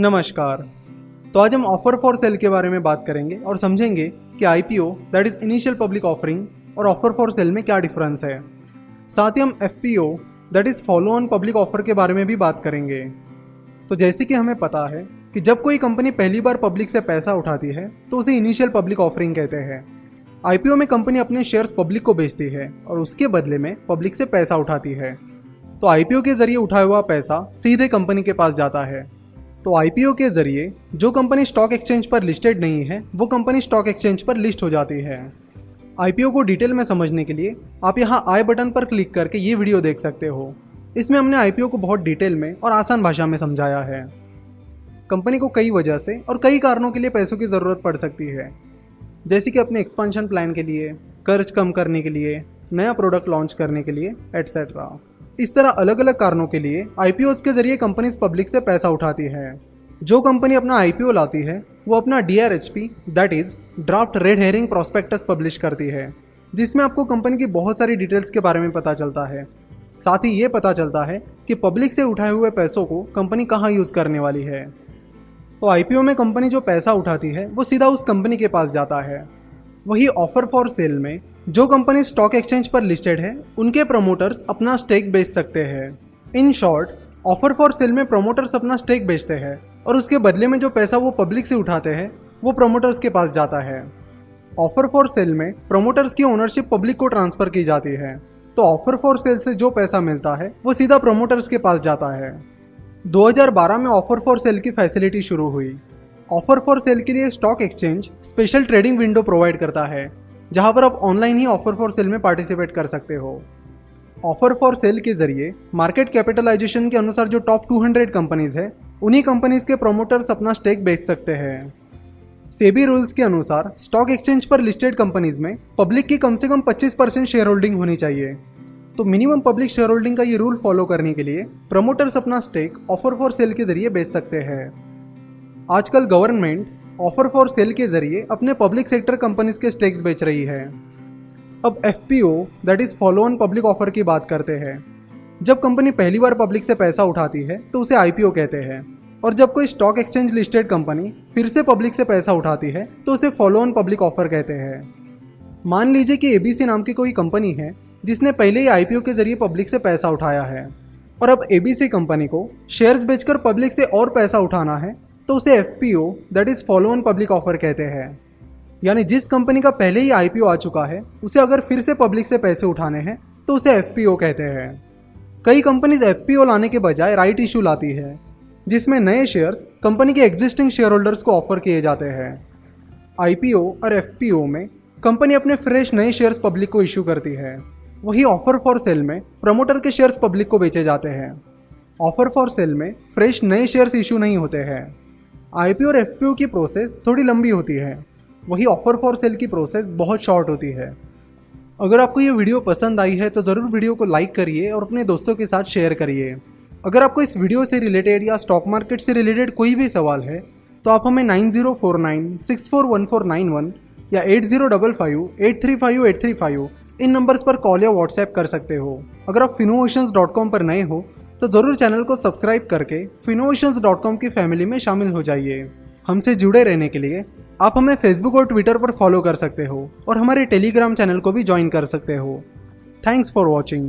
नमस्कार। तो आज हम ऑफ़र फॉर सेल के बारे में बात करेंगे और समझेंगे कि I P O that is initial public offering और ऑफ़र फॉर सेल में क्या डिफरेंस है। साथ ही हम F P O that is follow on public offer के बारे में भी बात करेंगे। तो जैसे कि हमें पता है कि जब कोई कंपनी पहली बार पब्लिक से पैसा उठाती है तो उसे इनिशियल पब्लिक ऑफरिंग कहते हैं। आईपीओ में कंपनी अपने शेयर्स पब्लिक को बेचती है और उसके बदले में पब्लिक से पैसा उठाती है। तो आईपीओ के ज़रिए उठाया हुआ पैसा सीधे कंपनी के पास जाता है। तो आईपीओ के ज़रिए जो कंपनी स्टॉक एक्सचेंज पर लिस्टेड नहीं है, वो कंपनी स्टॉक एक्सचेंज पर लिस्ट हो जाती है। आईपीओ को डिटेल में समझने के लिए आप यहाँ आई बटन पर क्लिक करके ये वीडियो देख सकते हो। इसमें हमने आईपीओ को बहुत डिटेल में और आसान भाषा में समझाया है। कंपनी को कई वजह से और कई कारणों के लिए पैसों की ज़रूरत पड़ सकती है। जैसे कि अपने एक्सपांशन प्लान के लिए, कर्ज कम करने के लिए, नया प्रोडक्ट लॉन्च करने के लिए एट्सेट्रा इस तरह अलग अलग कारणों के लिए आईपीओ के ज़रिए कंपनीज़ पब्लिक से पैसा उठाती है। जो कंपनी अपना आईपीओ लाती है, वो अपना D R H P that is draft red herring prospectus publish करती है, जिसमें आपको कंपनी की बहुत सारी डिटेल्स के बारे में पता चलता है। साथ ही ये पता चलता है कि पब्लिक से उठाए हुए पैसों को कंपनी कहाँ यूज़ करने वाली है। तो आईपीओ में कंपनी जो पैसा उठाती है, वो सीधा उस कंपनी के पास जाता है। वही ऑफ़र फॉर सेल में जो कंपनी स्टॉक एक्सचेंज पर लिस्टेड है, उनके प्रमोटर्स अपना स्टेक बेच सकते हैं। In short, offer for sale में प्रमोटर्स अपना स्टेक बेचते हैं और उसके बदले में जो पैसा वो पब्लिक से उठाते हैं, वो प्रमोटर्स के पास जाता है। ऑफ़र फॉर सेल में प्रमोटर्स की ओनरशिप पब्लिक को ट्रांसफ़र की जाती है। तो ऑफ़र फॉर सेल से जो पैसा मिलता है, वो सीधा प्रमोटर्स के पास जाता है। 2012 में ऑफ़र फॉर सेल की फैसिलिटी शुरू हुई। ऑफ़र फॉर सेल के लिए stock exchange special trading window provide करता है। जहाँ पर आप ऑनलाइन ही ऑफ़र फॉर सेल में पार्टिसिपेट कर सकते हो। ऑफ़र फॉर सेल के ज़रिए मार्केट कैपिटलाइजेशन के अनुसार जो टॉप 200 कंपनीज़ है, उन्हीं कंपनीज़ के प्रोमोटर्स अपना स्टेक बेच सकते हैं। सेबी रूल्स के अनुसार स्टॉक एक्सचेंज पर लिस्टेड कंपनीज़ में पब्लिक की कम से कम 25 परसेंट शेयर होल्डिंग होनी चाहिए। तो मिनिमम पब्लिक शेयर होल्डिंग का ये रूल फॉलो करने के लिए प्रमोटर्स अपना स्टेक ऑफ़र फॉर सेल के ज़रिए बेच सकते हैं। आजकल गवर्नमेंट ऑफ़र फॉर सेल के ज़रिए अपने पब्लिक सेक्टर कंपनीज़ के स्टेक्स बेच रही है। अब F P O that is follow on public offer की बात करते हैं। जब कंपनी पहली बार पब्लिक से पैसा उठाती है तो उसे आई पी ओ कहते हैं। और जब कोई स्टॉक एक्सचेंज लिस्टेड कंपनी फिर से पब्लिक से पैसा उठाती है तो उसे फॉलो ऑन पब्लिक ऑफ़र कहते हैं। मान लीजिए कि एबीसी नाम की कोई कंपनी है, जिसने पहले ही आईपीओ के ज़रिए पब्लिक से पैसा उठाया है। और अब एबीसी कंपनी को शेयर्स बेचकर पब्लिक से और पैसा उठाना है तो उसे F P O that is follow on public offer कहते हैं। यानी जिस कंपनी का पहले ही आईपीओ आ चुका है, उसे अगर फिर से पब्लिक से पैसे उठाने हैं तो उसे एफ़ पी ओ कहते हैं। कई कंपनीज़ एफ़ पी ओ लाने के बजाय राइट इशू लाती है, जिसमें नए शेयर्स कंपनी के एग्जिस्टिंग शेयर होल्डर्स को ऑफ़र किए जाते हैं। आईपीओ और एफपीओ में कंपनी अपने फ्रेश नए शेयर्स पब्लिक को इशू करती है। वही ऑफ़र फॉर सेल में प्रमोटर के शेयर्स पब्लिक को बेचे जाते हैं। ऑफ़र फॉर सेल में फ्रेश नए शेयर्स इशू नहीं होते हैं। आई और एफपीओ की प्रोसेस थोड़ी लंबी होती है। वही ऑफ़र फॉर सेल की प्रोसेस बहुत शॉर्ट होती है। अगर आपको ये वीडियो पसंद आई है तो ज़रूर वीडियो को लाइक करिए और अपने दोस्तों के साथ शेयर करिए। अगर आपको इस वीडियो से रिलेटेड या स्टॉक मार्केट से रिलेटेड कोई भी सवाल है तो आप हमें nine zero four nine, six four one four nine one या eight zero double five, eight three five, eight three five इन नंबर्स पर कॉल या व्हाट्सएप कर सकते हो। अगर आप फिनोवेशंस डॉट कॉम पर नए हो तो ज़रूर चैनल को सब्सक्राइब करके फिनोशंस की फैमिली में शामिल हो जाइए। हमसे जुड़े रहने के लिए आप हमें फेसबुक और ट्विटर पर फॉलो कर सकते हो और हमारे टेलीग्राम चैनल को भी ज्वाइन कर सकते हो। Thanks for watching